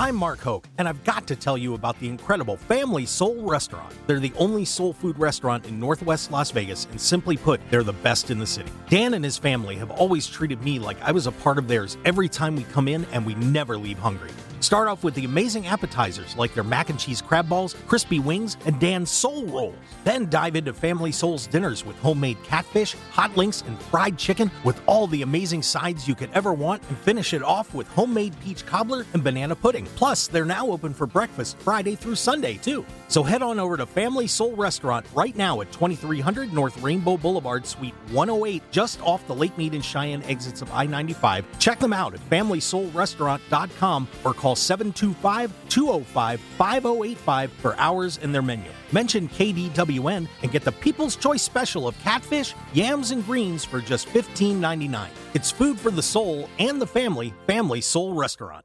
I'm Mark Hoke, and I've got to tell you about the incredible Family Soul Restaurant. They're the only soul food restaurant in Northwest Las Vegas, and simply put, they're the best in the city. Dan and his family have always treated me like I was a part of theirs every time we come in, and we never leave hungry. Start off with the amazing appetizers like their mac and cheese crab balls, crispy wings, and Dan's soul rolls. Then dive into Family Soul's dinners with homemade catfish, hot links, and fried chicken with all the amazing sides you could ever want, and finish it off with homemade peach cobbler and banana pudding. Plus, they're now open for breakfast Friday through Sunday, too. So head on over to Family Soul Restaurant right now at 2300 North Rainbow Boulevard, Suite 108, just off the Lake Mead and Cheyenne exits of I 95. Check them out at FamilySoulRestaurant.com or call 725 205 5085 for hours in their menu. Mention KDWN and get the People's Choice special of catfish, yams, and greens for just $15.99. It's food for the soul and the family, Family Soul Restaurant.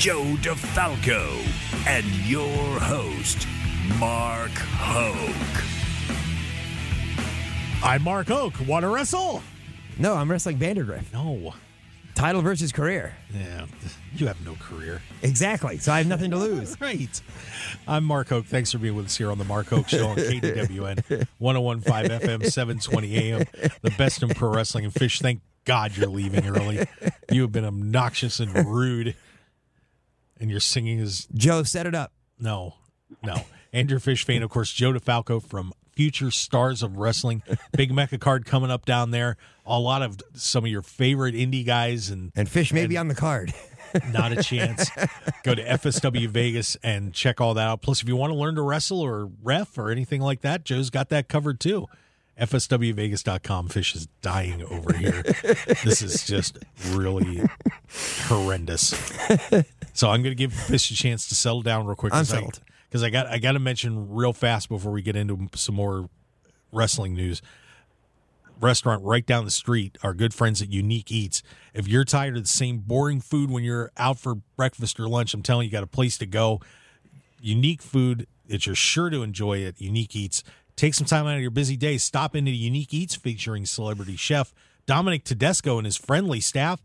Joe DeFalco, and your host, Mark Hoke. I'm Mark Oak. Want to wrestle? No, I'm wrestling Vandergriff. No. Title versus career. Yeah, you have no career. Exactly. So I have nothing to lose. Right. I'm Mark Hoke. Thanks for being with us here on the Mark Hoke Show on KDWN 1015 FM 720 AM. The best in pro wrestling and fish. Thank God you're leaving early. You have been obnoxious and rude. And your singing is Joe, set it up. no, no. Andrew Fish Fain, of course, Joe DeFalco from Future Stars of Wrestling. Big Mecha card coming up down there. A lot of some of your favorite indie guys and And Fish may be on the card. not a chance. Go to FSW Vegas and check all that out. Plus, if you want to learn to wrestle or ref or anything like that, Joe's got that covered too. FSWVegas.com. Fish is dying over here. this is just really horrendous. So I'm going to give Fish a chance to settle down real quick. I'm settled. Because I got I got to mention real fast before we get into some more wrestling news restaurant right down the street, our good friends at Unique Eats. If you're tired of the same boring food when you're out for breakfast or lunch, I'm telling you, you got a place to go. Unique food that you're sure to enjoy at Unique Eats. Take some time out of your busy day. Stop into Unique Eats featuring celebrity chef Dominic Tedesco and his friendly staff.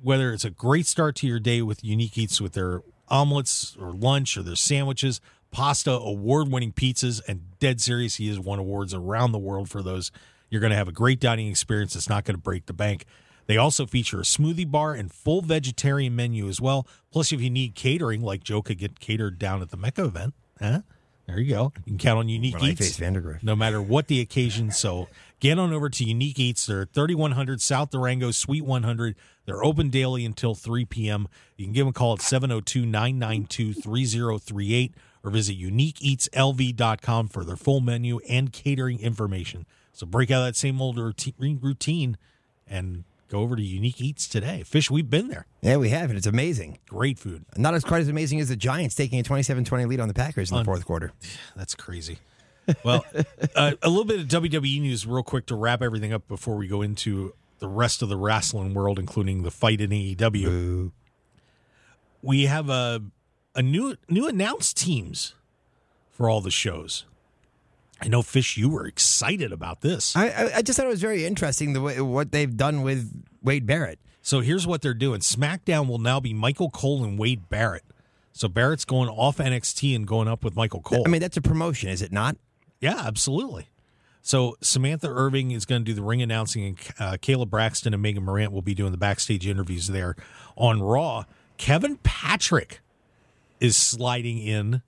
Whether it's a great start to your day with Unique Eats with their omelets or lunch or their sandwiches, pasta, award winning pizzas, and dead serious, he has won awards around the world for those. You're going to have a great dining experience that's not going to break the bank. They also feature a smoothie bar and full vegetarian menu as well. Plus, if you need catering, like Joe could get catered down at the Mecca event, huh? There you go. You can count on Unique When I Eats no matter what the occasion. So get on over to Unique Eats. They're 3100 South Durango, Suite 100. They're open daily until 3 p.m. You can give them a call at 702 992 3038 or visit uniqueeatslv.com for their full menu and catering information. So break out that same old routine and go over to Unique Eats today. Fish, we've been there. Yeah, we have it. It's amazing. Great food. Not as quite as amazing as the Giants taking a 27-20 lead on the Packers in the Un- fourth quarter. That's crazy. Well, uh, a little bit of WWE news, real quick, to wrap everything up before we go into the rest of the wrestling world, including the fight in AEW. Boo. We have a a new new announced teams for all the shows. I know, Fish, you were excited about this. I, I, just thought it was very interesting the way what they've done with Wade Barrett. So here's what they're doing: SmackDown will now be Michael Cole and Wade Barrett. So Barrett's going off NXT and going up with Michael Cole. I mean, that's a promotion, is it not? Yeah, absolutely. So Samantha Irvin is going to do the ring announcing, and uh, Kayla Braxton and Megan Morant will be doing the backstage interviews there on Raw. Kevin Patrick is sliding in.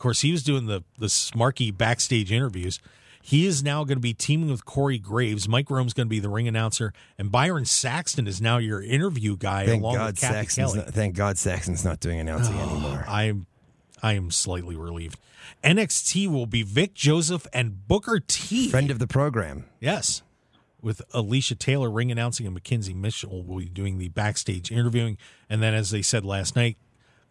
Of course, he was doing the the smarky backstage interviews. He is now going to be teaming with Corey Graves. Mike Rome's going to be the ring announcer, and Byron Saxton is now your interview guy Thank along God with Cathy Kelley. not, thank God Saxton's not doing announcing oh, anymore. I'm I am slightly relieved. NXT will be Vic Joseph and Booker T. Friend of the program. Yes. with Alicia Taylor ring announcing and Mackenzie Mitchell will be doing the backstage interviewing. And then, as they said last night,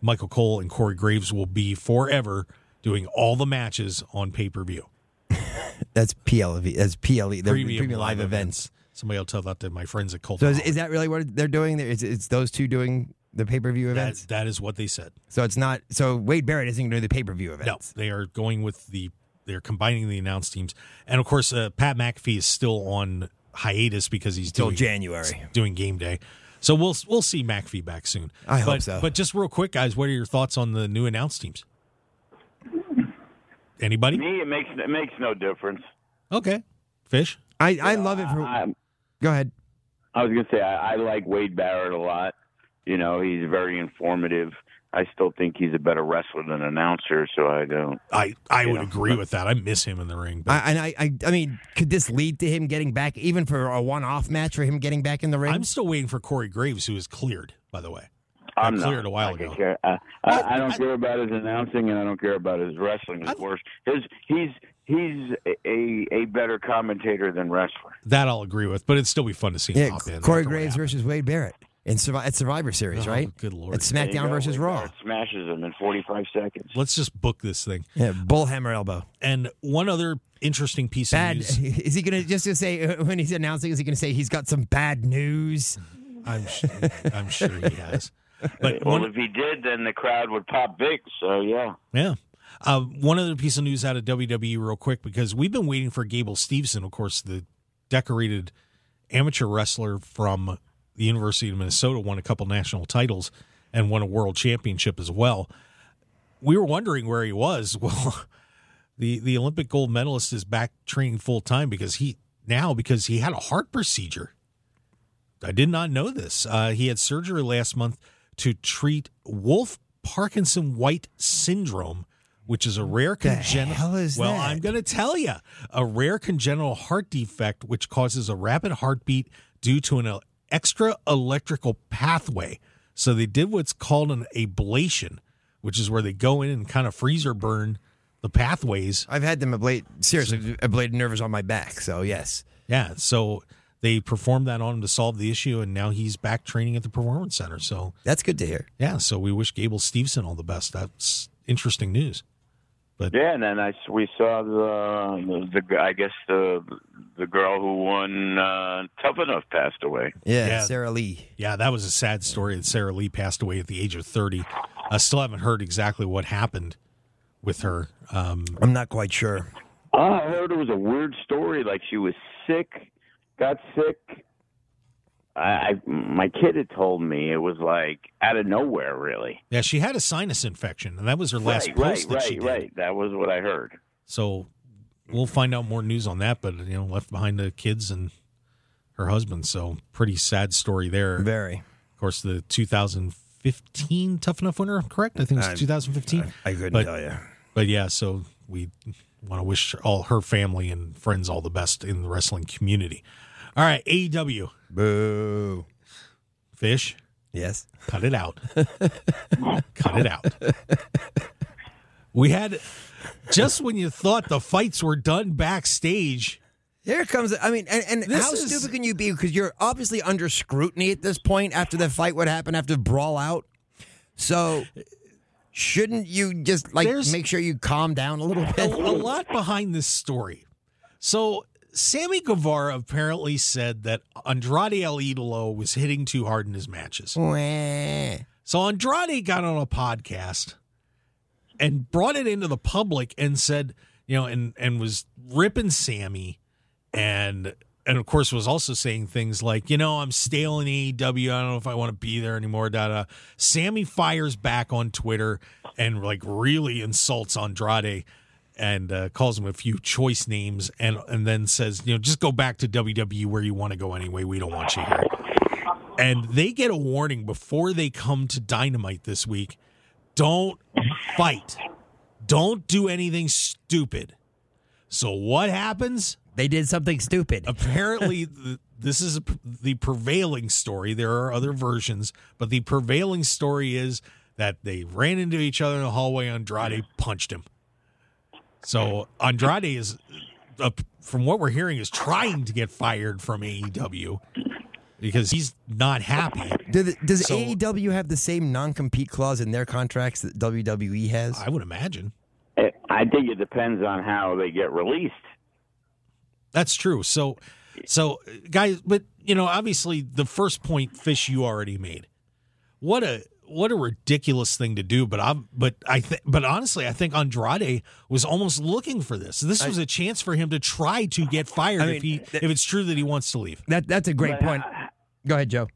Michael Cole and Corey Graves will be forever doing all the matches on pay per view. That's PLV. That's PLE. The premium, live, events. Somebody will tell that to my friends at Colt. So is, is that really what they're doing? Is it's those two doing the pay per view that, events. that is what they said. so it's not. So Wade Barrett isn't going to do the pay per view events. No, they are going with the. They're combining the announced teams, and of course, uh, Pat McAfee is still on hiatus because he's Till doing January. doing game day. So we'll we'll see McAfee back soon. I hope but, so. But just real quick, guys, what are your thoughts on the new announced teams? Anybody? Me, it makes it makes no difference. Okay, fish. I, I love it for. I, go ahead. I was gonna say I, I like Wade Barrett a lot. You know, he's very informative. I still think he's a better wrestler than announcer, so I don't. I I would know. agree with that. I miss him in the ring. But I, and I, I, I mean, could this lead to him getting back, even for a one-off match, for him getting back in the ring? I'm still waiting for Corey Graves, who is cleared, by the way. I'm not. cleared a while I ago. Care. I, I, I don't I- care about his announcing, and I don't care about his wrestling. Of course, worse. His he's he's a a better commentator than wrestler. That I'll agree with, but it'd still be fun to see him yeah, pop in. Corey Graves versus Wade Barrett in Survi- at Survivor Series, Oh, right? good lord. It's SmackDown go. versus Wade Raw. Barrett smashes him in 45 seconds. Let's just book this thing. Yeah, bullhammer elbow. And one other interesting piece Bad. of news. Is he going to just to say uh, when he's announcing? Is he going to say he's got some bad news? I'm sure, I'm sure he has. But Well, one, if he did, then the crowd would pop big. So yeah. yeah. Uh, one other piece of news out of WWE, real quick, because we've been waiting for Gable Steveson, of course, the decorated amateur wrestler from the University of Minnesota, won a couple national titles and won a world championship as well. We were wondering where he was. Well, the the Olympic gold medalist is back training full time because he now because he had a heart procedure. I did not know this. Uh, he had surgery last month to treat Wolff Parkinson White syndrome, which is a rare congenital. well, that? I'm going to tell you, a rare congenital heart defect which causes a rapid heartbeat due to an extra electrical pathway. So they did what's called an ablation, which is where they go in and kind of freezer burn the pathways I've had them ablate seriously ablated nerves on my back. So yes, Yeah, so they performed that on him to solve the issue, and now he's back training at the Performance Center. So that's good to hear. yeah, so we wish Gable Steveson all the best. That's interesting news. Yeah, and then I s- we saw the the, the I guess the the girl who won uh, Tough Enough passed away. Yeah, Yeah. Sara Lee. Yeah, that was a sad story that Sara Lee passed away at the age of thirty. I still haven't heard exactly what happened with her. Um, I'm not quite sure. I heard it was a weird story. Like she was sick, got sick. I, I my kid had told me it was like out of nowhere, really. yeah, she had a sinus infection, and that was her last right, post right, that she did. right. That was what I heard. So we'll find out more news on that. But you know, left behind the kids and her husband. So pretty sad story there. Very. Of course, the 2015 Tough Enough winner, correct? I think it's 2015. I couldn't But- tell you. But yeah, so we want to wish all her family and friends all the best in the wrestling community. All right, AEW Boo. fish, Yes. cut it out, cut it out. We had just when you thought the fights were done backstage. Here comes. I mean, and, and how is- stupid can you be? Because you're obviously under scrutiny at this point after the fight. What happened after the brawl out? So, shouldn't you just like make sure you calm down a little a, bit? a lot behind this story. So Sammy Guevara apparently said that Andrade El Idolo was hitting too hard in his matches. Wah. So Andrade got on a podcast and brought it into the public and said, you know, and and was ripping Sammy and and of course was also saying things like, you know, I'm stale in AEW. I don't know if I want to be there anymore. Da da. Sammy fires back on Twitter and like really insults Andrade and uh, calls him a few choice names and and then says, you know, just go back to WWE where you want to go anyway. We don't want you here and they get a warning before they come to Dynamite this week. Don't fight. Don't do anything stupid. So what happens? They did something stupid. Apparently, th- this is the prevailing story. There are other versions, but the prevailing story is that they ran into each other in the hallway. Andrade punched him. So Andrade is uh, from what we're hearing, is trying to get fired from AEW because he's not happy. Do the, does So- AEW have the same non-compete clause in their contracts that WWE has? I would imagine I- I think it depends on how they get released. that's true. So, so guys, but you know, obviously, the first point, fish, you already made. What a what a ridiculous thing to do. But I'm but I th- but honestly, I think Andrade was almost looking for this. This was a chance for him to try to get fired I mean, if he th- if it's true that he wants to leave. that that's a great But, point. uh, Go ahead, Joe.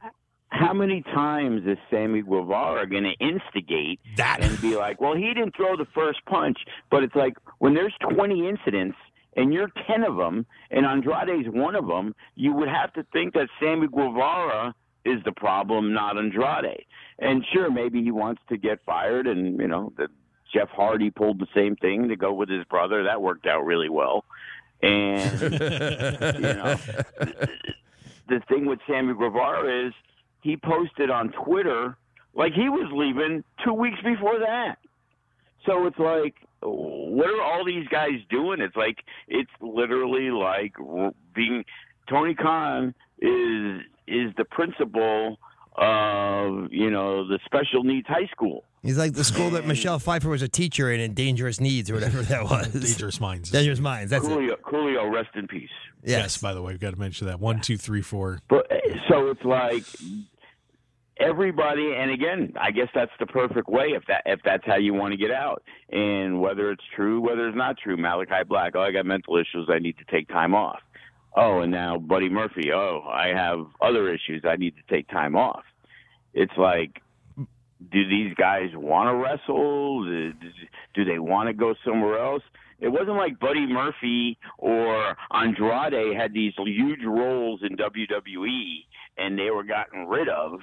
How many times is Sammy Guevara going to instigate That- and be like, "Well, he didn't throw the first punch," but it's like when there's 20 incidents and you're 10 of them, and Andrade's one of them, you would have to think that Sammy Guevara is the problem, not Andrade. And sure, maybe he wants to get fired, and you know that Jeff Hardy pulled the same thing to go with his brother. That worked out really well. And you know, the thing with Sammy Guevara is he posted on Twitter like he was leaving two weeks before that. So it's like, what are all these guys doing? It's like it's literally like being Tony Khan is is the principal of you know the special needs high school. He's like the school that Michelle Pfeiffer was a teacher in in Dangerous Needs or whatever that was. Dangerous Minds. Dangerous Minds. That's it. Coolio, Coolio, rest in peace. Yes. Yes. by the way, we've got to mention that. One, two, three, four. But eh, so it's like everybody, and again, I guess that's the perfect way if that if that's how you want to get out. And whether it's true, whether it's not true, Malakai Black, oh, I got mental issues, I need to take time off. Oh, and now Buddy Murphy, oh, I have other issues, I need to take time off. It's like, do these guys want to wrestle? Do, they want to go somewhere else? It wasn't like Buddy Murphy or Andrade had these huge roles in WWE and they were gotten rid of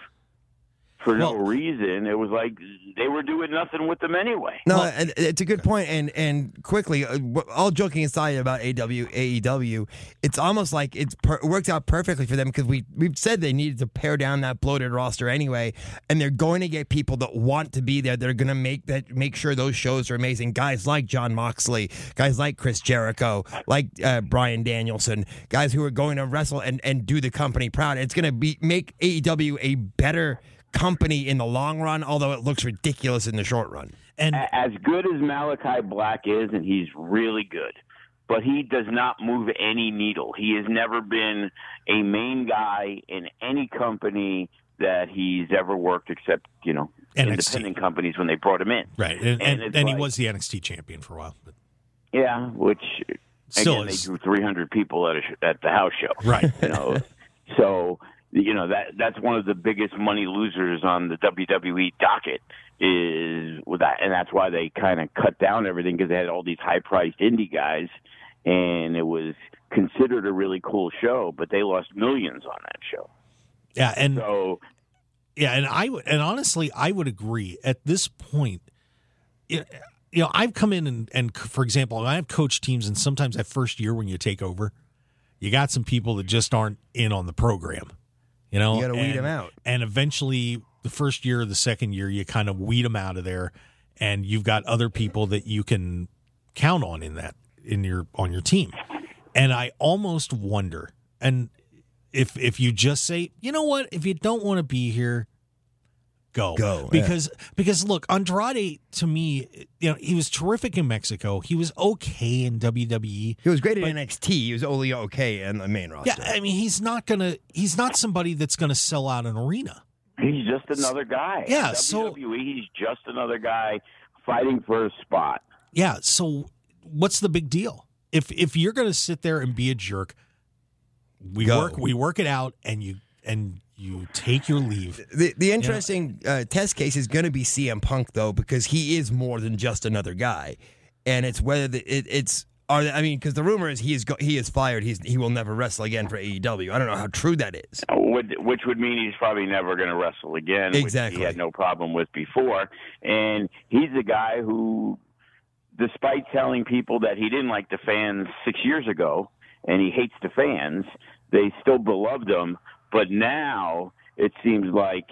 for no reason. It was like they were doing nothing with them anyway. No, and it's a good point. And and quickly, uh, all joking aside about AW AEW, it's almost like it's per- it worked out perfectly for them because we we've said they needed to pare down that bloated roster anyway, and they're going to get people that want to be there. They're going to make that make sure those shows are amazing. Guys like Jon Moxley, guys like Chris Jericho, like uh, Bryan Danielson, guys who are going to wrestle and and do the company proud. It's going to be make AEW a better company in the long run, although it looks ridiculous in the short run. And As good as Malakai Black is, and he's really good, but he does not move any needle. He has never been a main guy in any company that he's ever worked, except you know NXT. independent companies when they brought him in. right, and, and, And and, it's he was the NXT champion for a while. But Yeah, which Still again is. they drew 300 people at a at the house show. Right. You know, so you know that that's one of the biggest money losers on the WWE docket is with that, and that's why they kind of cut down everything because they had all these high priced indie guys, and it was considered a really cool show, but they lost millions on that show. yeah, and So Yeah, and I and honestly, I would agree at this point. You you know, I've come in and, and for example, I have coached teams, and sometimes that first year when you take over, you got some people that just aren't in on the program. You know, You gotta weed them out. and eventually, the first year, or the second year, you kind of weed them out of there, and you've got other people that you can count on in that in your on your team. And I almost wonder, and if if you just say, you know what, if you don't want to be here, go Go, yeah. because because look, Andrade to me, you know, he was terrific in Mexico. He was okay in WWE. He was great at But- NXT. He was only okay in the main roster. Yeah, I mean, he's not gonna. He's not somebody that's gonna sell out an arena. he's just another guy. Yeah, so- WWE, he's just another guy fighting for a spot. Yeah. So what's the big deal? If if you're gonna sit there and be a jerk, we Go. work we work it out, and you and you take your leave. The the interesting uh, test case is going to be CM Punk though because he is more than just another guy, and it's whether the, it, it's. Are, I mean, because the rumor is he is go, he is fired. He's he will never wrestle again for AEW. I don't know how true that is. Would, which would mean he's probably never going to wrestle again. which Exactly. he had no problem with before, and he's a guy who, despite telling people that he didn't like the fans six years ago, and he hates the fans, they still beloved him. But now it seems like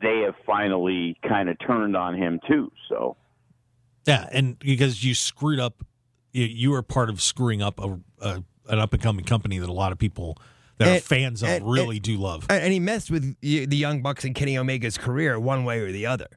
they have finally kind of turned on him too. So Yeah, and because you screwed up you, you are part of screwing up a, a an up and coming company that a lot of people that are And- fans of and- really and- do love. And and he messed with the Young Bucks and Kenny Omega's career one way or the other.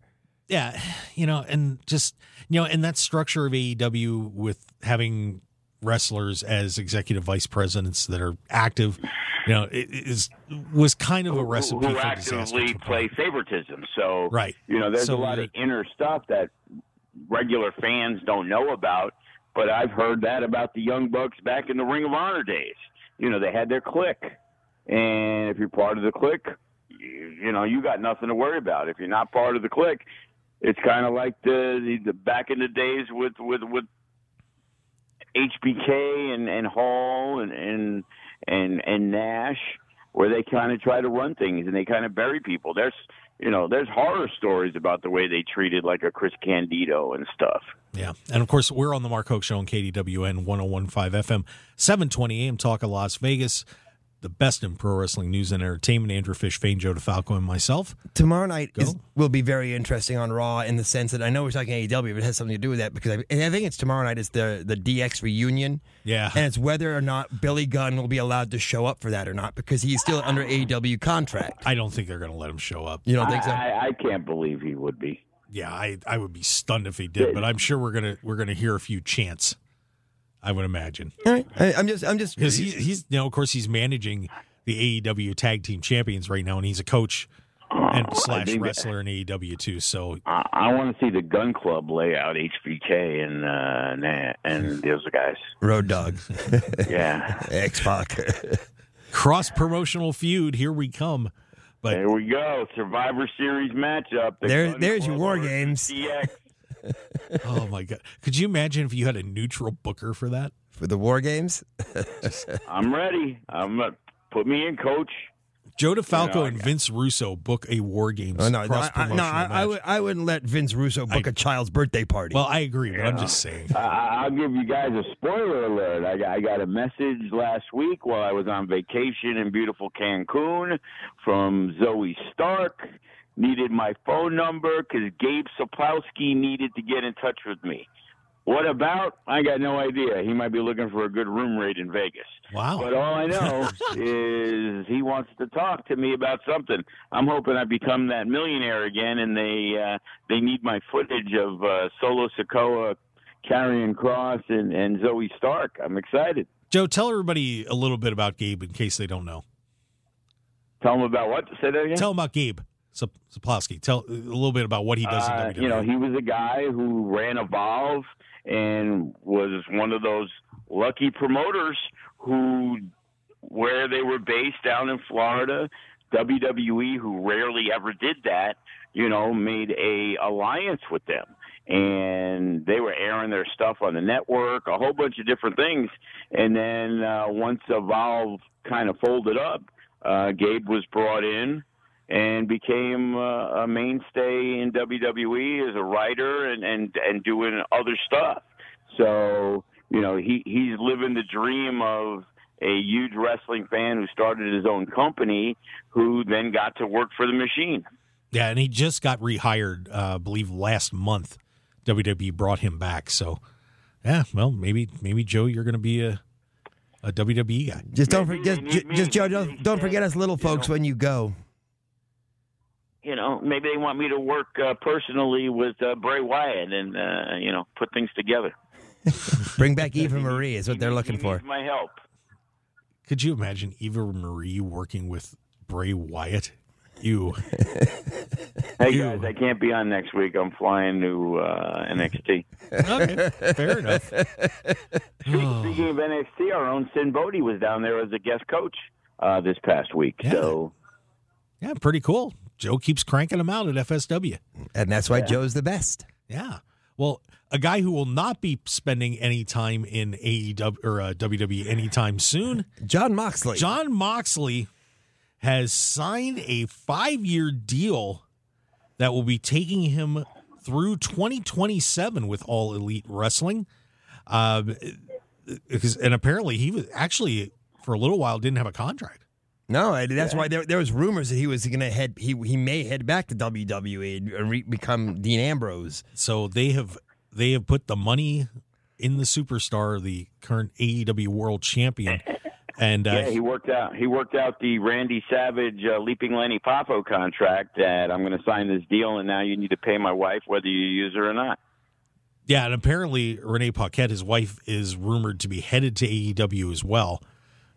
yeah, you know, and just you know, and that structure of AEW with having wrestlers as executive vice presidents that are active, you know, it is was kind of a recipe who for actively play favoritism. So Right. you know, there's So a lot of inner stuff that regular fans don't know about. But I've heard that about the Young Bucks back in the Ring of Honor days. You know, they had their clique, and if you're part of the clique, you, you know, you got nothing to worry about. If you're not part of the clique, it's kind of like the, the the back in the days with with with HBK and and Hall and and and, and Nash, where they kind of try to run things and they kind of bury people. There's you know there's horror stories about the way they treated like a Chris Candido and stuff. Yeah. And of course, we're on the Mark Hoke Show on KDWN 1015 FM, 720 AM Talk of Las Vegas. The best in pro wrestling news and entertainment. Andrew Fish, Fain, Joe DeFalco, and myself. Tomorrow night is, will be very interesting on Raw in the sense that I know we're talking AEW, but it has something to do with that because I, I think it's tomorrow night is the the DX reunion. Yeah. And it's whether or not Billy Gunn will be allowed to show up for that or not because he's still under AEW contract. I don't think they're going to let him show up. You don't think so? I, I, I can't believe he would be. Yeah, I, I would be stunned if he did, but I'm sure we're gonna we're gonna hear a few chants. I would imagine All right. I, I'm just I'm just because he, he's you know of course he's managing the AEW Tag Team Champions right now, and he's a coach and slash think that- wrestler in AEW too. So I, I want to see the Gunn Club lay out HBK and uh, Na- and those guys. Road Dog, Yeah, X Pac. cross promotional feud, here we come. But there we go. Survivor Series matchup. The There- Gun there's your War Games. DX. Oh my god, could you imagine if you had a neutral booker for that? for the War Games. I'm ready. I'm uh, put me in, coach. Joe DeFalco You know, and Vince Russo book a War Games Oh, no, cross I, I, no, I, I, would, I wouldn't let Vince Russo book I- a child's birthday party. Well, I agree, but I'm just saying. I, I- I'll give you guys a spoiler alert. I I got a message last week while I was on vacation in beautiful Cancun from Zoey Stark. Needed my phone number because Gabe Sapolsky needed to get in touch with me. What about? I got no idea. He might be looking for a good room rate in Vegas. Wow. But all I know is he wants to talk to me about something. I'm hoping I become that millionaire again, and they uh, they need my footage of uh, Solo Sikoa, Karrion Kross, and, and Zoey Stark. I'm excited. Joe, tell everybody a little bit about Gabe in case they don't know. Tell them about what? Say that again. Tell them about Gabe Sapolsky. Tell a little bit about what he does Uh, you know, he was a guy who ran Evolve and was one of those lucky promoters who, where they were based down in Florida, WWE, who rarely ever did that, you know, made a alliance with them. And they were airing their stuff on the network, a whole bunch of different things. And then uh, once Evolve kind of folded up, uh, Gabe was brought in and became uh, a mainstay in WWE as a writer and, and, and doing other stuff. So, you know, he, he's living the dream of a huge wrestling fan who started his own company who then got to work for the machine. yeah, and he just got rehired, uh, I believe, last month. WWE brought him back. So, yeah, well, maybe maybe Joe, you're going to be a a WWE guy. just don't forget, just, just Joe, don't, don't forget us little you folks know, when you go. You know, maybe they want me to work uh, personally with uh, Bray Wyatt and, uh, you know, put things together. Bring back Eva Marie is what they're looking for. My help. Could you imagine Eva Marie working with Bray Wyatt? You. Hey Ew. guys, I can't be on next week. I'm flying to uh, NXT. okay, fair enough. Speaking of NXT, our own Sin Bodie was down there as a guest coach uh, this past week. Yeah. So Yeah, pretty cool. Joe keeps cranking them out at FSW. And that's why Joe's the best. Yeah. Well, a guy who will not be spending any time in AEW or uh, WWE anytime soon, Jon Moxley. Jon Moxley has signed a five-year deal that will be taking him through 2027 with All Elite Wrestling. Um, because and apparently he was actually for a little while didn't have a contract. No, and that's why there, there was rumors that he was going to head. He he may head back to WWE and re- become Dean Ambrose. So they have they have put the money in the superstar, the current AEW World Champion. And uh, yeah, he worked out. He worked out the Randy Savage uh, Leaping Lenny Poffo contract that I'm going to sign this deal, and now you need to pay my wife whether you use her or not. Yeah, and apparently Renee Paquette, his wife, is rumored to be headed to AEW as well.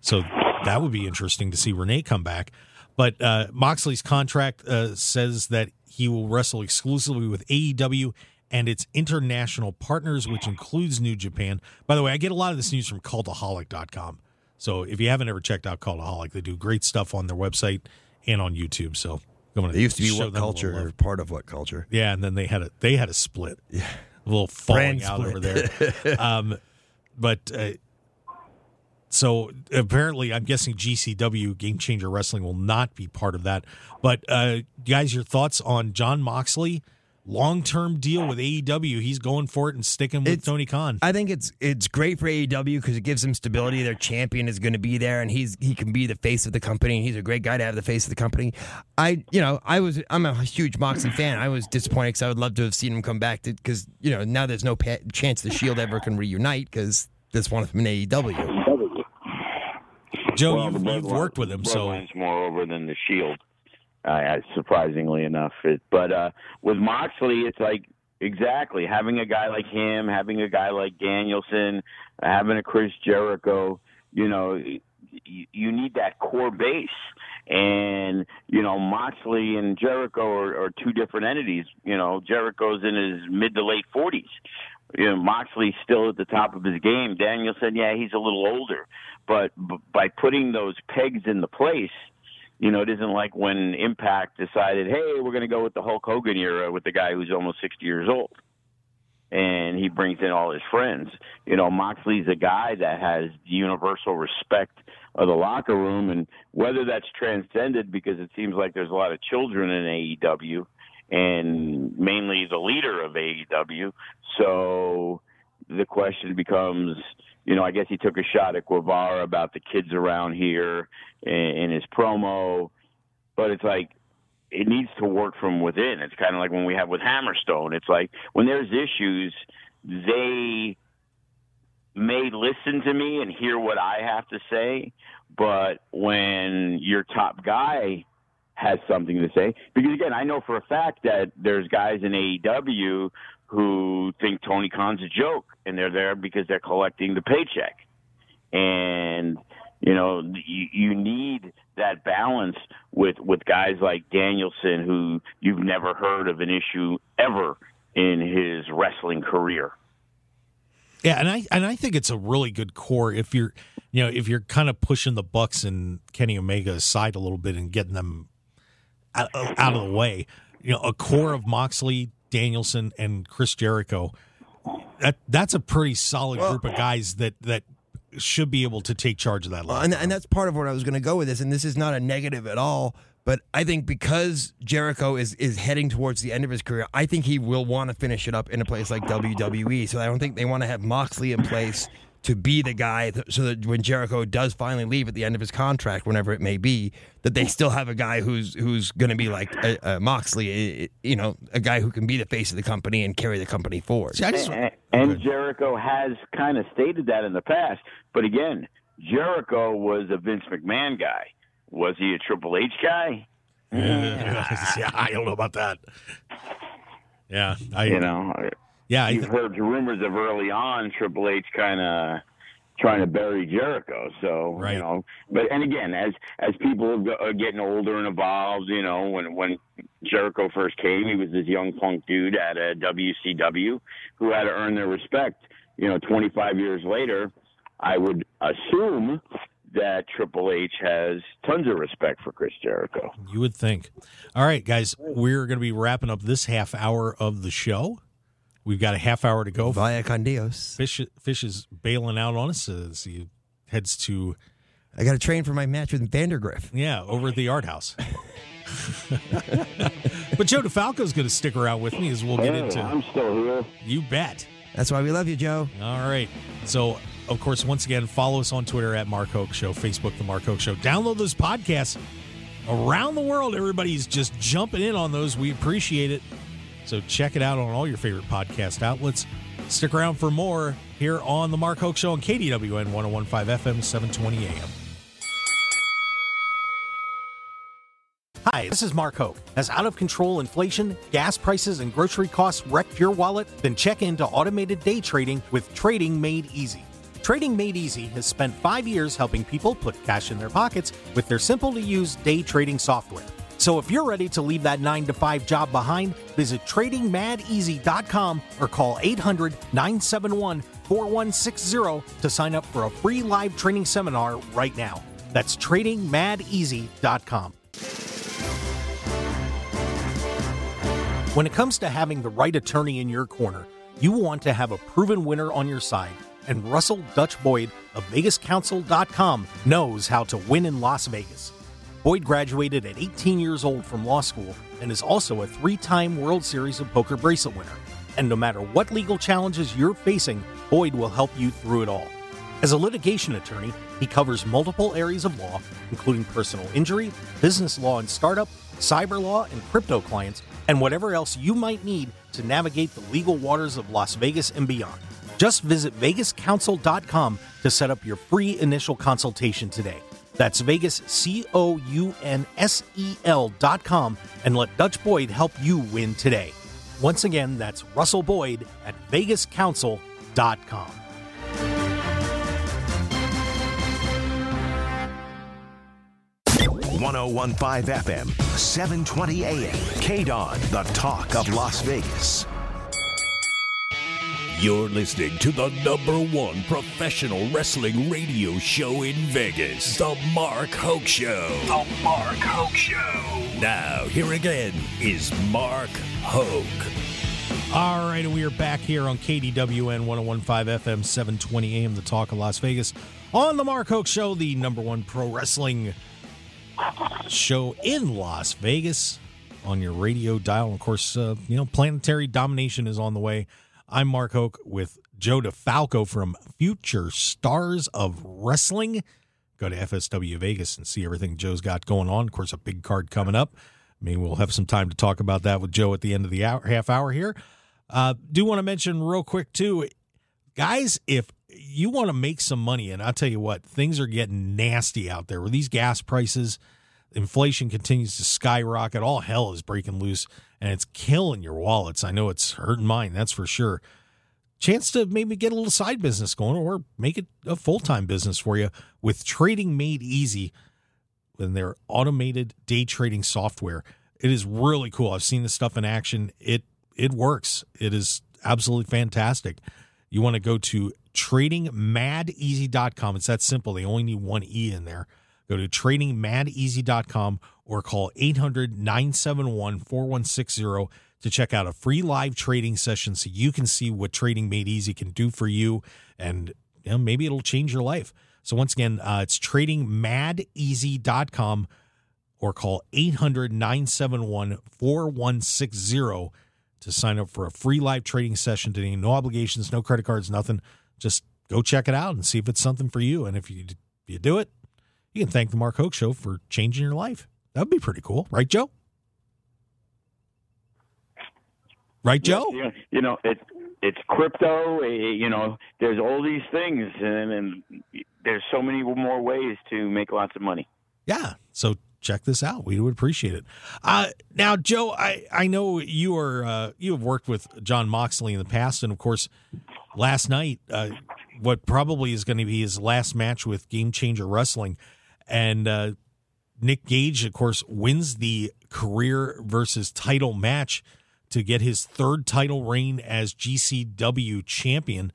So that would be interesting to see Renee come back. But uh, Moxley's contract uh, says that he will wrestle exclusively with AEW and its international partners, which includes New Japan. By the way, I get a lot of this news from cultaholic.com. So if you haven't ever checked out Cultaholic, they do great stuff on their website and on YouTube. So gonna They used to be what them a little culture, or part of WhatCulture. Yeah, and then they had a they had a split. Yeah, a little falling Brand out split. over there. um, but uh, so apparently, I'm guessing GCW Game Changer Wrestling will not be part of that. But uh, guys, your thoughts on Jon Moxley? Long term deal with AEW. He's going for it and sticking with It's- Tony Khan. I think it's it's great for AEW because it gives them stability. Their champion is going to be there, and he's he can be the face of the company. And he's a great guy to have the face of the company. I you know I was I'm a huge Moxley fan. I was disappointed because I would love to have seen him come back because you know now there's no pa- chance the Shield ever can reunite because this one of them in AEW. Joe, Well, you've, you've worked with him, so Bloodline's more over than the Shield. Uh, surprisingly enough, it, but uh, with Moxley, it's like exactly having a guy like him, having a guy like Danielson, having a Chris Jericho. You know, you, you need that core base, and you know Moxley and Jericho are, are two different entities. You know, Jericho's in his mid to late forties. You know, Moxley's still at the top of his game. Danielson, yeah, he's a little older, but b- by putting those pegs into place, you know, it isn't like when Impact decided, hey, we're going to go with the Hulk Hogan era with the guy who's almost 60 years old. And he brings in all his friends. You know, Moxley's a guy that has universal respect of the locker room. And whether that's transcended because it seems like there's a lot of children in AEW and mainly the leader of AEW. So the question becomes, you know, I guess he took a shot at Guevara about the kids around here in, in his promo, but it's like it needs to work from within. It's kind of like when we have with Hammerstone. It's like when there's issues, they may listen to me and hear what I have to say, but when your top guy has something to say, because again, I know for a fact that there's guys in AEW who think Tony Khan's a joke and they're there because they're collecting the paycheck. And you know, you, you need that balance with with guys like Danielson who you've never heard of an issue ever in his wrestling career. Yeah, and I and I think it's a really good core if you're you know if you're kind of pushing the Bucks and Kenny Omega aside a little bit and getting them out, out of the way. You know, a core of Moxley, Danielson, and Chris Jericho. That that's a pretty solid group of guys that that should be able to take charge of that Well, line. and, and that's part of what I was going to go with this. And this is not a negative at all. But I think because Jericho is is heading towards the end of his career, I think he will want to finish it up in a place like WWE. So I don't think they want to have Moxley in place to be the guy th- so that when Jericho does finally leave at the end of his contract, whenever it may be, that they still have a guy who's who's going to be like a, a Moxley, eh, you know, a guy who can be the face of the company and carry the company forward. See, just- And, and Jericho has kind of stated that in the past. But again, Jericho was a Vince McMahon guy. Was he a Triple H guy? yeah, I don't know about that. Yeah, I You know, yeah, you've th- heard rumors of early on Triple H kind of trying to bury Jericho. So Right. you know, but and again, as as people are getting older and evolved, you know, when when Jericho first came, he was this young punk dude at uh, a WCW who had to earn their respect. You know, 25 years later, I would assume that Triple H has tons of respect for Chris Jericho. You would think. All right, guys, we're going to be wrapping up this half hour of the show. We've got a half hour to go. Via con Dios. Fish, Fish is bailing out on us as he heads to, I got to train for my match with Vandergriff. yeah, over at the Art House. but Joe DeFalco's going to stick around with me as we'll get Hey, into. I'm still here. You bet. That's why we love you, Joe. All right. So, of course, once again, follow us on Twitter at Mark Hoke Show, Facebook, The Mark Hoke Show. Download those podcasts around the world. Everybody's just jumping in on those. We appreciate it. So, check it out on all your favorite podcast outlets. Stick around for more here on the Mark Hoke Show on KDWN 1015 FM, 720 AM. Hi, this is Mark Hoke. Has out of control inflation, gas prices, and grocery costs wrecked your wallet? Then check into automated day trading with Trading Made Easy. Trading Made Easy has spent five years helping people put cash in their pockets with their simple to use day trading software. So if you're ready to leave that 9 to 5 job behind, visit tradingmadeasy.com or call 800 971 4160 to sign up for a free live training seminar right now. That's tradingmadeasy.com. When it comes to having the right attorney in your corner, you want to have a proven winner on your side. And Russell Dutch Boyd of VegasCounsel.com knows how to win in Las Vegas. Boyd graduated at 18 years old from law school and is also a three time World Series of Poker bracelet winner. And no matter what legal challenges you're facing, Boyd will help you through it all. As a litigation attorney, he covers multiple areas of law, including personal injury, business law and startup, cyber law, and crypto clients, and whatever else you might need to navigate the legal waters of Las Vegas and beyond. Just visit vegascounsel.com to set up your free initial consultation today. That's Vegas, C O U N S E L dot com, and let Dutch Boyd help you win today. Once again, that's Russell Boyd at vegascounsel.com. One zero one five FM, seven twenty AM. KDWN, the talk of Las Vegas. You're listening to the number one professional wrestling radio show in Vegas, The Mark Hoke Show. The Mark Hoke Show. Now, here again is Mark Hoke. All right, we are back here on KDWN 1015 FM, 720 AM, the talk of Las Vegas, on the Mark Hoke Show, the number one pro wrestling show in Las Vegas on your radio dial. And Of course, uh, you know, planetary domination is on the way. I'm Mark Hoke with Joe DeFalco from Future Stars of Wrestling. Go to FSW Vegas and see everything Joe's got going on. Of course, a big card coming up. I mean, we'll have some time to talk about that with Joe at the end of the hour, half hour here. Uh, do want to mention real quick too, guys, if you want to make some money, and I'll tell you what, things are getting nasty out there with these gas prices. Inflation continues to skyrocket. All hell is breaking loose, and it's killing your wallets. I know it's hurting mine, that's for sure. Chance to maybe get a little side business going or make it a full time business for you with Trading Made Easy and their automated day trading software. It is really cool. I've seen this stuff in action. It it works. It is absolutely fantastic. You want to go to tradingmadeasy.com. It's that simple. They only need one E in there. Go to tradingmadeasy.com or call 800 971 4160 to check out a free live trading session so you can see what Trading Made Easy can do for you. And you know, maybe it'll change your life. So, once again, uh, it's tradingmadeasy.com or call 800 971 4160 to sign up for a free live trading session today. No obligations, no credit cards, nothing. Just go check it out and see if it's something for you. And if you, if you do it, you can thank the Mark Hoke Show for changing your life. That would be pretty cool, right, Joe? Right, Joe? Yeah, you know, it it's crypto. eh, You know, there's all these things, and, and there's so many more ways to make lots of money. Yeah. So check this out. We would appreciate it. Uh, now, Joe, I, I know you are uh, you have worked with Jon Moxley in the past, and of course, last night, uh, what probably is going to be his last match with Game Changer Wrestling, and uh, Nick Gage, of course, wins the career versus title match to get his third title reign as GCW champion.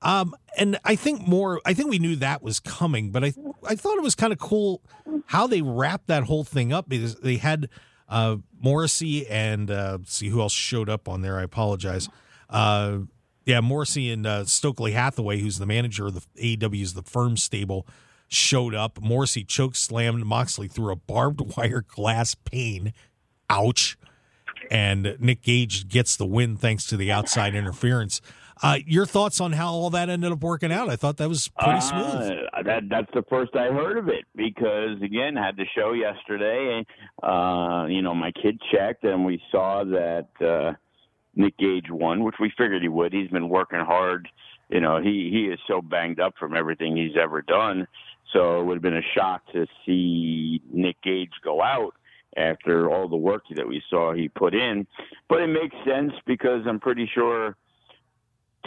Um, and I think more, I think we knew that was coming, but I, I thought it was kind of cool how they wrapped that whole thing up because they had, uh, Morrissey and, uh, see who else showed up on there. I apologize. Uh, yeah, Morrissey and, uh, Stokely Hathaway, who's the manager of the AEW's The Firm Stable, showed up. Morrissey choke slammed Moxley through a barbed wire glass pane. Ouch and Nick Gage gets the win thanks to the outside interference. Uh, your thoughts on how all that ended up working out? I thought that was pretty smooth. Uh, that that's the first I heard of it because again had the show yesterday. Uh, you know, my kid checked and we saw that uh, Nick Gage won, which we figured he would. He's been working hard. You know, he he is so banged up from everything he's ever done. So it would have been a shock to see Nick Gage go out after all the work that we saw he put in. But it makes sense because I'm pretty sure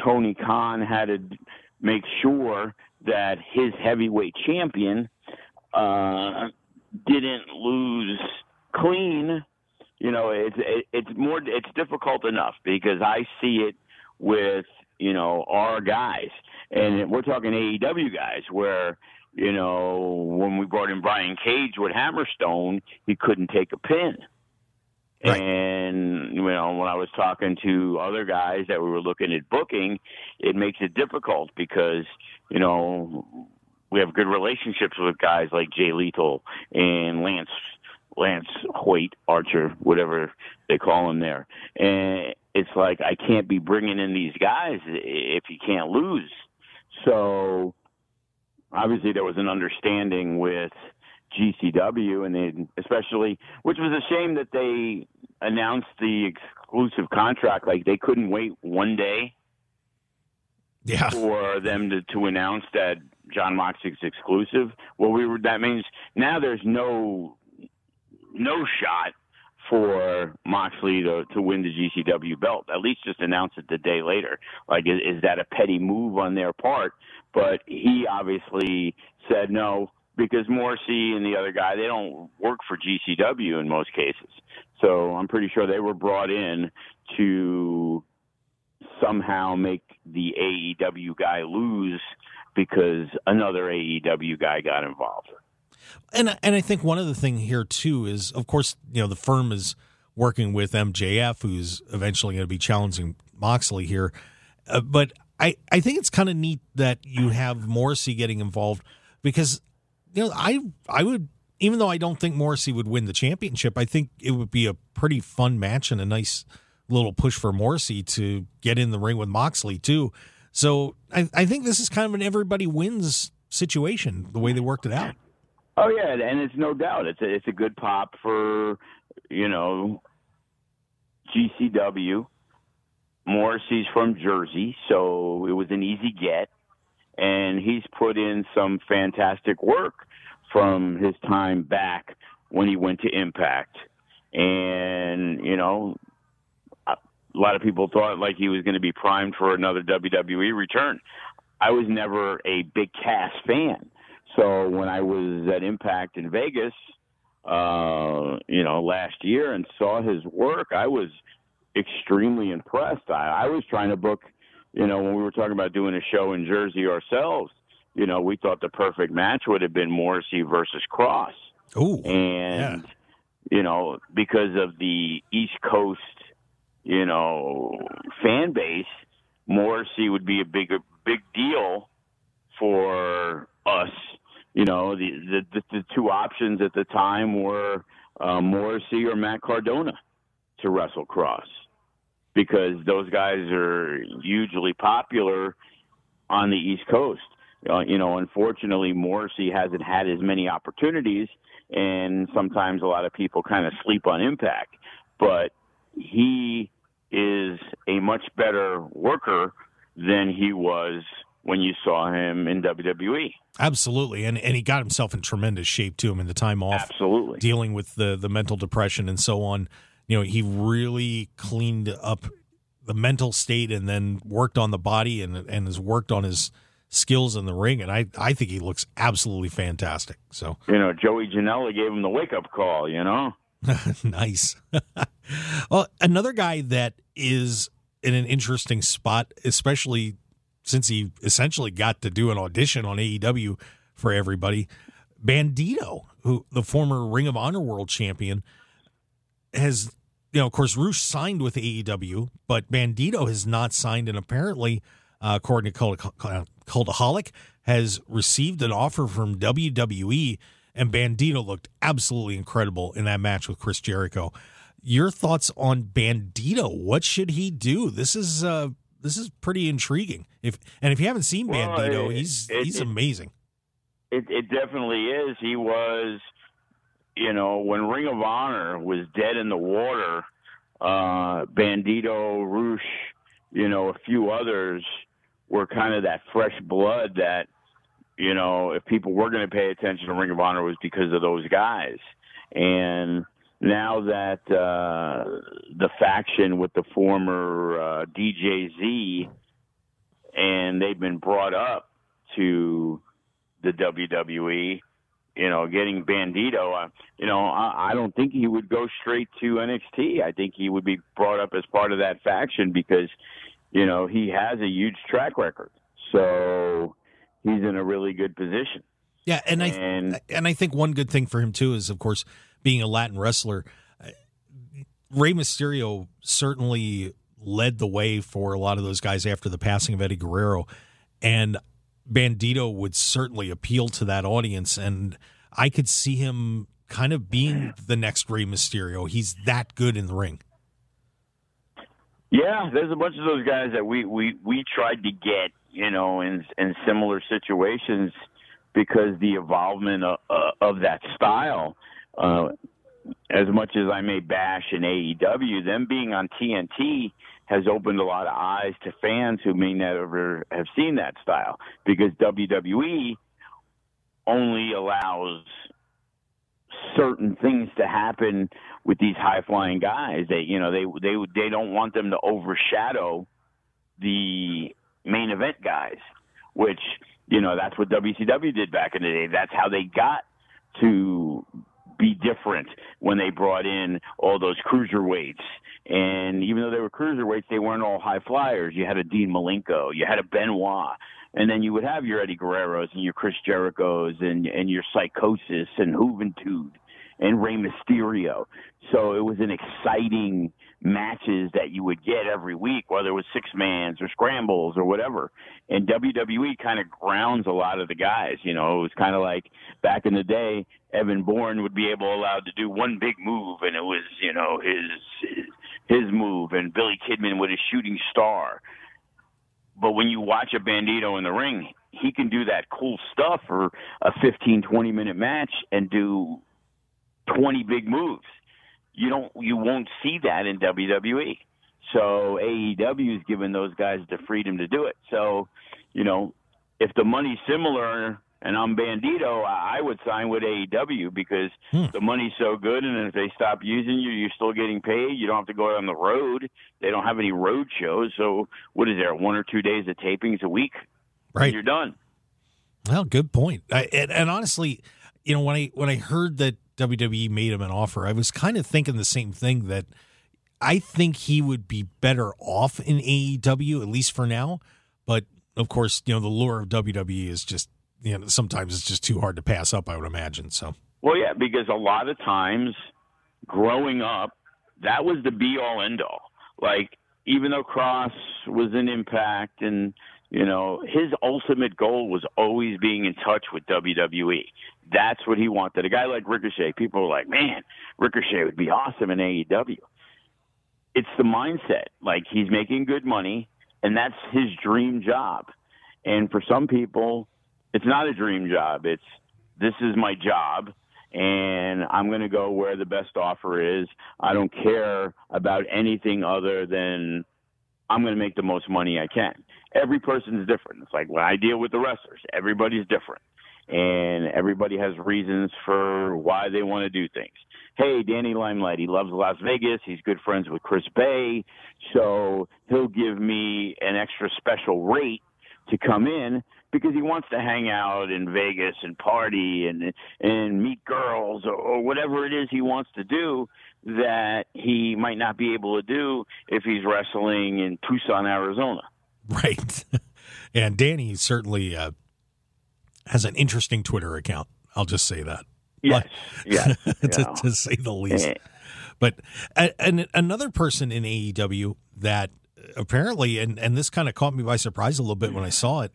Tony Khan had to make sure that his heavyweight champion uh, didn't lose clean. You know, it's it, it's more it's difficult enough because I see it with you know our guys, and we're talking AEW guys where you know when we brought in Brian Cage with Hammerstone, he couldn't take a pin. Right. And you know, when I was talking to other guys that we were looking at booking, it makes it difficult because you know we have good relationships with guys like Jay Lethal and Lance Lance Hoyt Archer, whatever they call him there. And it's like I can't be bringing in these guys if you can't lose. So obviously there was an understanding with GCW, and they especially, which was a shame that they announced the exclusive contract. Like they couldn't wait one day Yeah. for them to, to announce that Jon Moxley's exclusive. Well, we were. That means now there's no no shot for Moxley to to win the GCW belt. At least just announce it the day later. Like, is, is that a petty move on their part? But he obviously said no because Morrissey and the other guy they don't work for GCW in most cases. So I'm pretty sure they were brought in to somehow make the AEW guy lose because another AEW guy got involved. And and I think one other thing here too is, of course, you know, the firm is working with MJF, who's eventually going to be challenging Moxley here. Uh, but I I think it's kind of neat that you have Morrissey getting involved because you know I I would even though I don't think Morrissey would win the championship, I think it would be a pretty fun match and a nice little push for Morrissey to get in the ring with Moxley too. So I, I think this is kind of an everybody wins situation the way they worked it out. Oh yeah, and it's no doubt it's a, it's a good pop for you know GCW. Morrissey's from Jersey, so it was an easy get, and he's put in some fantastic work from his time back when he went to Impact, and you know a lot of people thought like he was going to be primed for another WWE return. I was never a big Cass fan. So when I was at Impact in Vegas, uh, you know, last year and saw his work, I was extremely impressed. I, I was trying to book, you know, when we were talking about doing a show in Jersey ourselves, you know, we thought the perfect match would have been Morrissey versus Kross. Ooh, And, you know, because of the East Coast, you know, fan base, Morrissey would be a big, big deal for us. You know, the the, the, the two options at the time were uh, Morrissey or Matt Cardona to wrestle Kross because those guys are hugely popular on the East Coast. Uh, you know, unfortunately, Morrissey hasn't had as many opportunities, and sometimes a lot of people kind of sleep on Impact. But he is a much better worker than he was when you saw him in WWE. absolutely, and and he got himself in tremendous shape too. I mean, the time off, Absolutely. dealing with the the mental depression and so on. You know, he really cleaned up the mental state and then worked on the body and and has worked on his skills in the ring. And I I think he looks absolutely fantastic. So You know, Joey Janela gave him the wake up call, you know? nice. well, another guy that is in an interesting spot, especially since he essentially got to do an audition on AEW for everybody. Bandido, who the former Ring of Honor World Champion, has you know, of course, Rush signed with AEW, but Bandido has not signed, and apparently, uh, according to Cult- Cultaholic, has received an offer from WWE, and Bandido looked absolutely incredible in that match with Chris Jericho. Your thoughts on Bandido? What should he do? This is uh, this is pretty intriguing. If and if you haven't seen Well, Bandido, it- he's it- he's it- amazing. It, it definitely is. He was, you know, when Ring of Honor was dead in the water, uh, Bandido, Rush, you know, a few others were kind of that fresh blood that, you know, if people were going to pay attention to Ring of Honor it was because of those guys. And now that uh, the faction with the former uh, DJZ and they've been brought up to the WWE, you know, getting Bandido, uh, you know, I, I don't think he would go straight to NXT. I think he would be brought up as part of that faction because, you know, he has a huge track record. So he's in a really good position. Yeah, and I And- and I think one good thing for him too is, of course, being a Latin wrestler. Rey Mysterio certainly led the way for a lot of those guys after the passing of Eddie Guerrero, and Bandido would certainly appeal to that audience, and I could see him kind of being the next Rey Mysterio. He's that good in the ring. Yeah, there's a bunch of those guys that we we we tried to get, you know, in in similar situations because the evolvement of, uh, of that style. Uh, as much as I may bash in AEW, them being on TNT has opened a lot of eyes to fans who may never have seen that style because WWE only allows certain things to happen with these high flying guys. They you know they they they don't want them to overshadow the main event guys, which you know that's what WCW did back in the day. That's how they got to be different when they brought in all those cruiserweights. And even though they were cruiserweights, they weren't all high flyers. You had a Dean Malenko, you had a Benoit, and then you would have your Eddie Guerreros and your Chris Jerichos and and your Psicosis and Juventud and Rey Mysterio. So it was an exciting matches that you would get every week, whether it was six mans or scrambles or whatever. And WWE kind of grounds a lot of the guys. You know, it was kind of like back in the day, Evan Bourne would be able allowed to do one big move, and it was you know his his, his move, and Billy Kidman with his shooting star. But when you watch a Bandido in the ring, he can do that cool stuff for a 15, 20 minute match and do 20 big moves. You don't you won't see that in WWE. So AEW is giving those guys the freedom to do it. So, you know, if the money's similar and I'm Bandido, I would sign with AEW because hmm. the money's so good and if they stop using you, you're still getting paid. You don't have to go out on the road. They don't have any road shows. So what is there, one or two days of tapings a week? Right. You're done. Well, good point. I, and, and honestly, you know, when I when I heard that WWE made him an offer, I was kind of thinking the same thing that I think he would be better off in AEW at least for now. But of course, you know, the lure of WWE is just you know sometimes it's just too hard to pass up. I would imagine so. Well, yeah, because a lot of times growing up, that was the be all end all. Like, even though Kross was in Impact and, you know, his ultimate goal was always being in touch with WWE. That's what he wanted. A guy like Ricochet, people were like, man, Ricochet would be awesome in AEW. It's the mindset. Like, he's making good money, and that's his dream job. And for some people, it's not a dream job. It's this is my job and I'm going to go where the best offer is. I don't care about anything other than I'm going to make the most money I can. Every person's different. It's like when I deal with the wrestlers, everybody's different. And everybody has reasons for why they want to do things. Hey, Danny Limelight, he loves Las Vegas. He's good friends with Chris Bey. So he'll give me an extra special rate to come in because he wants to hang out in Vegas and party and and meet girls or, or whatever it is he wants to do that he might not be able to do if he's wrestling in Tucson, Arizona. Right. and Danny certainly uh, has an interesting Twitter account. I'll just say that. Yes, yes, to, to say the least. Eh. But and another person in AEW that apparently, and, and this kind of caught me by surprise a little bit when I saw it,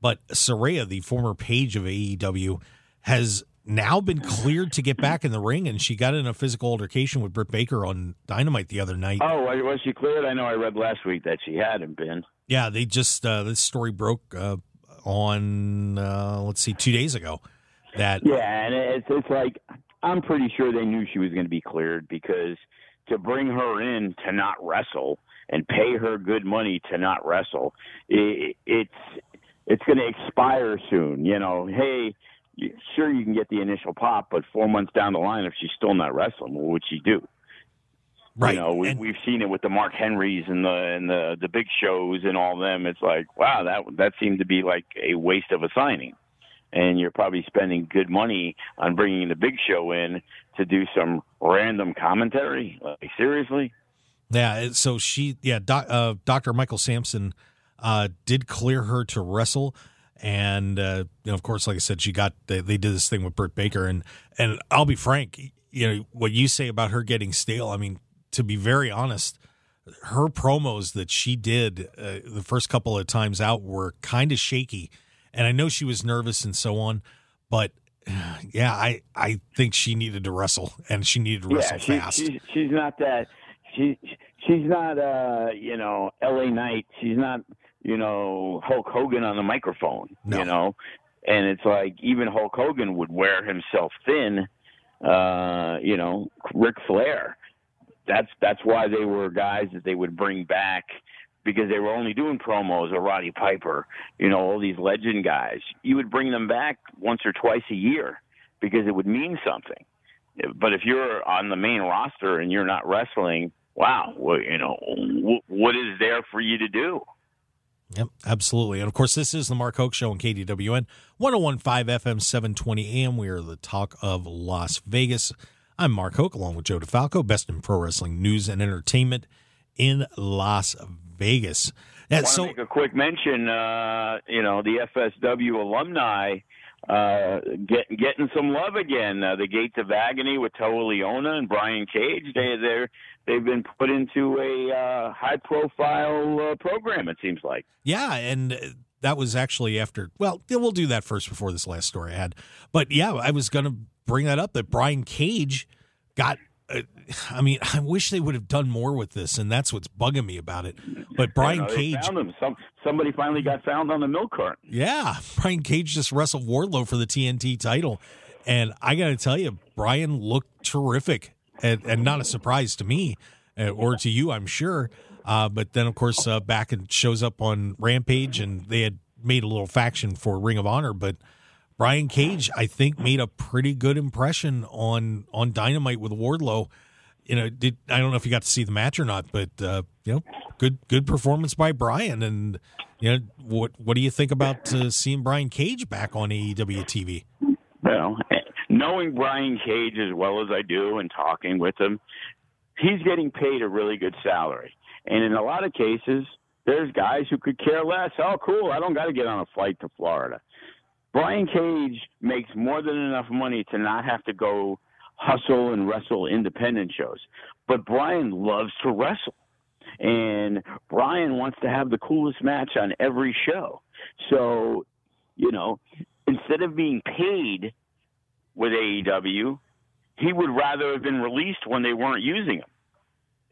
but Saraya, the former Paige of AEW, has now been cleared to get back in the ring, and she got in a physical altercation with Britt Baker on Dynamite the other night. Oh, was she cleared? I know I read last week that she hadn't been. Yeah, they just uh, this story broke uh, on uh, let's see, two days ago. That Yeah, and it's it's like I'm pretty sure they knew she was going to be cleared because to bring her in to not wrestle and pay her good money to not wrestle, it, it's it's going to expire soon. You know, hey, sure you can get the initial pop, but four months down the line, if she's still not wrestling, what would she do? Right. You know, we, And- we've seen it with the Mark Henrys and the and the the big shows and all them. It's like, wow, that that seemed to be like a waste of a signing. And you're probably spending good money on bringing the big show in to do some random commentary. Like seriously? Yeah, so she, yeah, doc, uh, Dr. Michael Sampson uh, did clear her to wrestle. And, uh, you know, of course, like I said, she got, they, they did this thing with Britt Baker. And, and I'll be frank, you know, what you say about her getting stale, I mean, to be very honest, her promos that she did uh, the first couple of times out were kind of shaky. And I know she was nervous and so on, but yeah, I, I think she needed to wrestle and she needed to wrestle yeah, she, fast. she's she's not that. She she's not uh you know L.A. Knight. She's not you know Hulk Hogan on the microphone. No. You know, and it's like even Hulk Hogan would wear himself thin. Uh, you know, Ric Flair. That's that's why they were guys that they would bring back because they were only doing promos or Roddy Piper, you know, all these legend guys. You would bring them back once or twice a year because it would mean something. But if you're on the main roster and you're not wrestling, wow, well, you know, wh- what is there for you to do? Yep, absolutely. And of course, this is the Mark Hoke Show on KDWN 1015 FM 720 AM. We are the talk of Las Vegas. I'm Mark Hoke along with Joe DeFalco, best in pro wrestling news and entertainment in Las Vegas. Yeah, want to so make a quick mention. Uh, you know, the FSW alumni uh, get, getting some love again. Uh, the Gates of Agony with Toa Liona and Brian Cage. They they they've been put into a uh, high profile uh, program. It seems like. Yeah, and that was actually after. Well, we'll do that first before this last story I had. But yeah, I was going to bring that up that Brian Cage got. Uh, I mean, I wish they would have done more with this, and that's what's bugging me about it. But Brian Cage, found him. Some somebody finally got found on the milk cart. yeah, Brian Cage just wrestled Wardlow for the TNT title, and I got to tell you, Brian looked terrific, and, and not a surprise to me uh, or to you, I'm sure. Uh, but then, of course, uh, back and shows up on Rampage, and they had made a little faction for Ring of Honor. But Brian Cage, I think, made a pretty good impression on on Dynamite with Wardlow. You know, did I don't know if you got to see the match or not, but uh, you know, good good performance by Brian. And you know, what what do you think about uh, seeing Brian Cage back on AEW TV? know, knowing Brian Cage as well as I do and talking with him, he's getting paid a really good salary. And in a lot of cases, there's guys who could care less. Oh, cool. I don't got to get on a flight to Florida. Brian Cage makes more than enough money to not have to go hustle and wrestle independent shows. But Brian loves to wrestle. And Brian wants to have the coolest match on every show. So, you know, instead of being paid with AEW, he would rather have been released when they weren't using him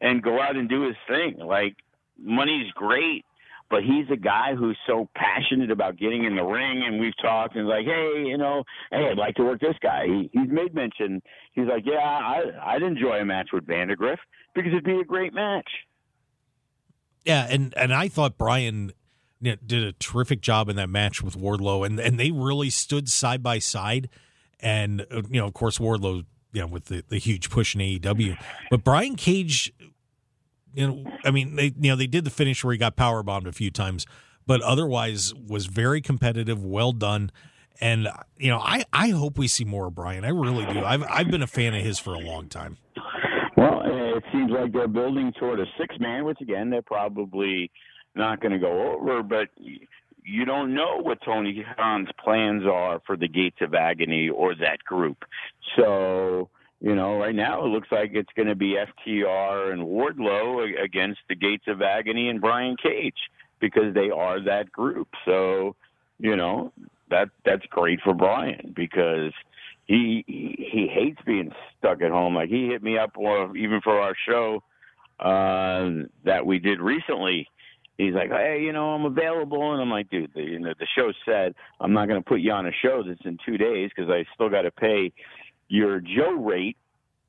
and go out and do his thing. Like money's great, but he's a guy who's so passionate about getting in the ring and we've talked and like, hey, you know, hey, I'd like to work this guy. He, he's made mention. He's like, yeah, I, I'd enjoy a match with Vandergriff because it'd be a great match. Yeah, and and I thought Brian did a terrific job in that match with Wardlow, and and they really stood side by side. And uh, you know, of course, Wardlow, you know, with the, the huge push in AEW, but Brian Cage, you know, I mean, they you know they did the finish where he got power bombed a few times, but otherwise was very competitive, well done. And you know, I I hope we see more of Brian. I really do. I've I've been a fan of his for a long time. Well, it seems like they're building toward a six man, which again, they're probably not going to go over, but you don't know what Tony Khan's plans are for the Gates of Agony or that group. So, you know, right now it looks like it's going to be FTR and Wardlow against the Gates of Agony and Brian Cage because they are that group. So, you know, that that's great for Brian because he he, he hates being stuck at home. Like he hit me up or even for our show uh, that we did recently. He's like, hey, you know, I'm available, and I'm like, dude, the, you know, the show said I'm not going to put you on a show that's in two days because I still got to pay your Joe rate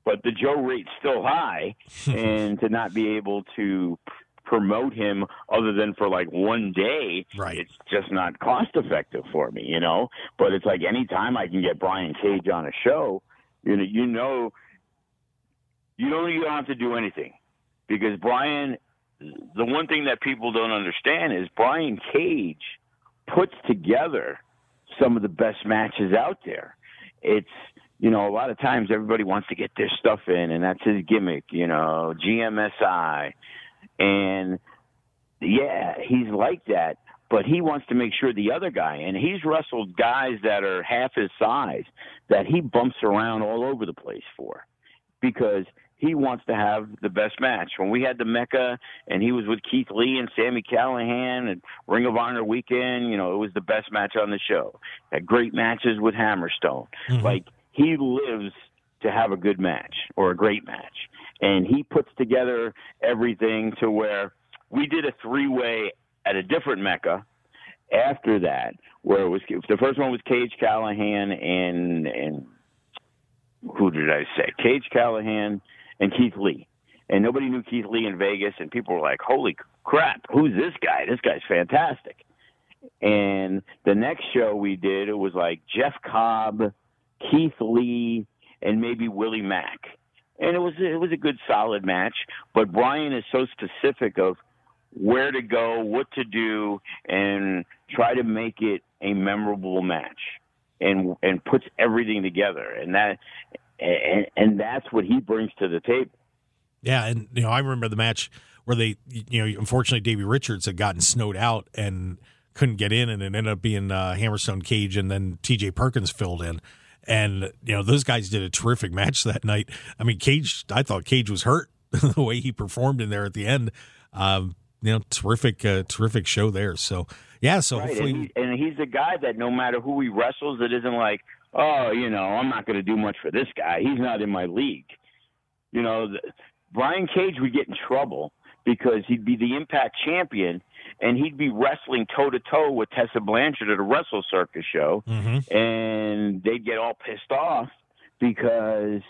but the Joe rate's still high, and to not be able to promote him other than for like one day, Right. it's just not cost effective for me, you know. But it's like anytime I can get Brian Cage on a show, you know, you know, you don't you don't have to do anything because Brian. The one thing that people don't understand is Brian Cage puts together some of the best matches out there. It's you know a lot of times everybody wants to get their stuff in, and that's his gimmick. You know, GMSI, and yeah, he's like that. But he wants to make sure the other guy, and he's wrestled guys that are half his size, that he bumps around all over the place for, because he wants to have the best match. When we had the Mecca, and he was with Keith Lee and Sami Callihan and Ring of Honor weekend, you know, it was the best match on the show. Had great matches with Hammerstone. Mm-hmm. Like he lives to have a good match or a great match, and he puts together everything to where we did a three way at a different Mecca after that, where it was the first one was Cage Callihan and and who did I say? Cage Callihan and Keith Lee. And nobody knew Keith Lee in Vegas, and people were like, "Holy crap, who's this guy? This guy's fantastic." And the next show we did, it was like Jeff Cobb, Keith Lee, and maybe Willie Mack. And it was it was a good solid match, but Brian is so specific of where to go, what to do, and try to make it a memorable match, and and puts everything together, and that and, and that's what he brings to the table. Yeah, and you know, I remember the match where they, you know, unfortunately Davey Richards had gotten snowed out and couldn't get in, and it ended up being uh, Hammerstone Cage, and then T.J. Perkins filled in, and you know, those guys did a terrific match that night. I mean, Cage, I thought Cage was hurt the way he performed in there at the end. Um, you know, terrific, uh, terrific show there. So yeah, so Right, hopefully, and, he, and he's a guy that no matter who he wrestles, it isn't like, oh, you know, I'm not going to do much for this guy. He's not in my league. You know, the, Brian Cage would get in trouble because he'd be the Impact champion and he'd be wrestling toe to toe with Tessa Blanchard at a Wrestle Circus show, and they'd get all pissed off because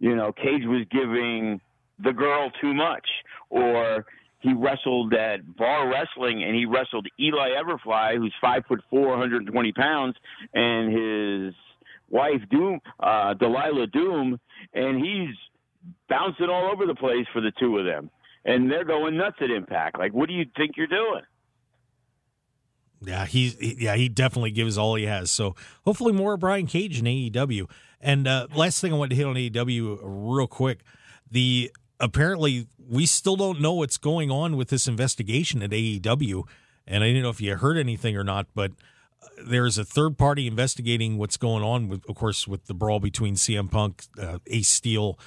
you know Cage was giving the girl too much, or he wrestled at bar wrestling and he wrestled Eli Everfly, who's five foot four, 120 pounds, and his wife Doom, uh, Delilah Doom, and he's bouncing all over the place for the two of them, and they're going nuts at Impact. Like, what do you think you're doing? Yeah, he's he- yeah, he definitely gives all he has. So hopefully more Brian Cage in AEW. And uh, last thing I want to hit on AEW real quick, the apparently we still don't know what's going on with this investigation at AEW, and I didn't know if you heard anything or not, but uh, there's a third party investigating what's going on with, of course, with the brawl between CM Punk, uh, Ace Steel,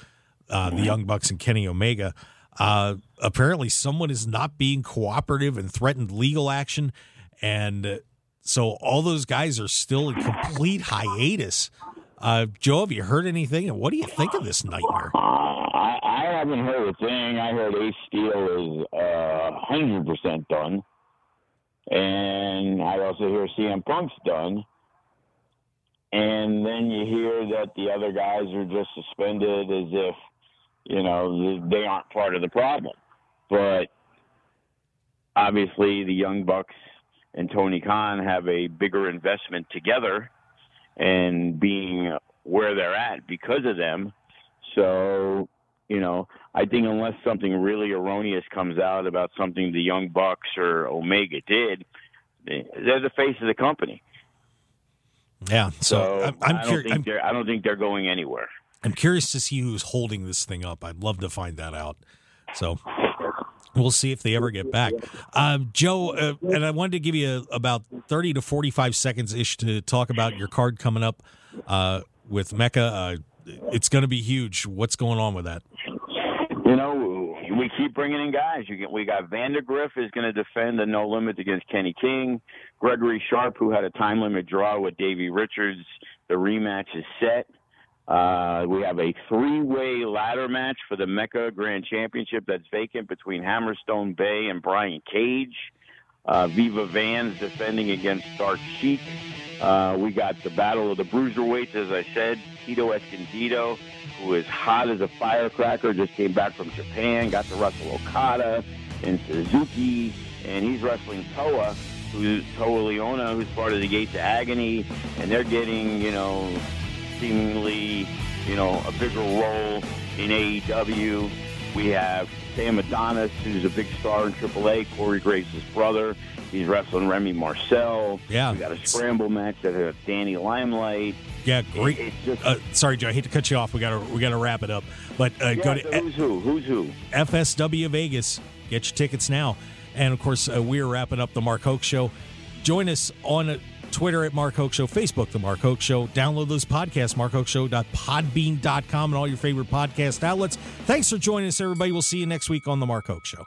uh, the Young Bucks, and Kenny Omega. Uh, apparently, someone is not being cooperative and threatened legal action, and so all those guys are still in complete hiatus. Uh, Joe, have you heard anything? And what do you think of this nightmare? Uh, I, I haven't heard a thing. I heard Ace Steel is uh, hundred percent done, and I also hear CM Punk's done. And then you hear that the other guys are just suspended as if you know they aren't part of the problem. But obviously, the Young Bucks and Tony Khan have a bigger investment together, and being where they're at because of them. So, you know, I think unless something really erroneous comes out about something the Young Bucks or Omega did, they're the face of the company. Yeah, so, So I'm, I'm, I don't think I'm, they're I don't think they're going anywhere. I'm curious to see who's holding this thing up. I'd love to find that out. So we'll see if they ever get back. Um, Joe, uh, and I wanted to give you about 30 to 45 seconds ish to talk about your card coming up uh, with Mecca. Uh, it's going to be huge. What's going on with that? You know, we keep bringing in guys. Get, we got Vandergriff is going to defend the no limit against Kenny King. Gregory Sharp, who had a time limit draw with Davey Richards, the rematch is set. Uh, we have a three-way ladder match for the Mecca Grand Championship that's vacant between Hammerstone Bey and Brian Cage. Uh, Viva Vans defending against Dark Sheik. Uh, we got the Battle of the Bruiserweights, as I said. Tito Escondido, who is hot as a firecracker, just came back from Japan, got to wrestle Okada and Suzuki, and he's wrestling Toa, who's Toa Liona, who's part of the Gates of Agony, and they're getting, you know, seemingly, you know, a bigger role in AEW. We have Sam Adonis, who's a big star in AAA, Corey Graves's brother. He's wrestling Remy Marcel. Yeah. We got a scramble match that has Danny Limelight. Yeah, great. It's just Uh, sorry, Joe. I hate to cut you off. We gotta we gotta wrap it up. But uh, yeah, go to who's who? Who's who? FSW Vegas. Get your tickets now. And of course, uh, we're wrapping up the Mark Hoke Show. Join us on Twitter at Mark Hoke Show, Facebook, The Mark Hoke Show. Download those podcasts, markhokeshow.podbean.com, and all your favorite podcast outlets. Thanks for joining us, everybody. We'll see you next week on The Mark Hoke Show.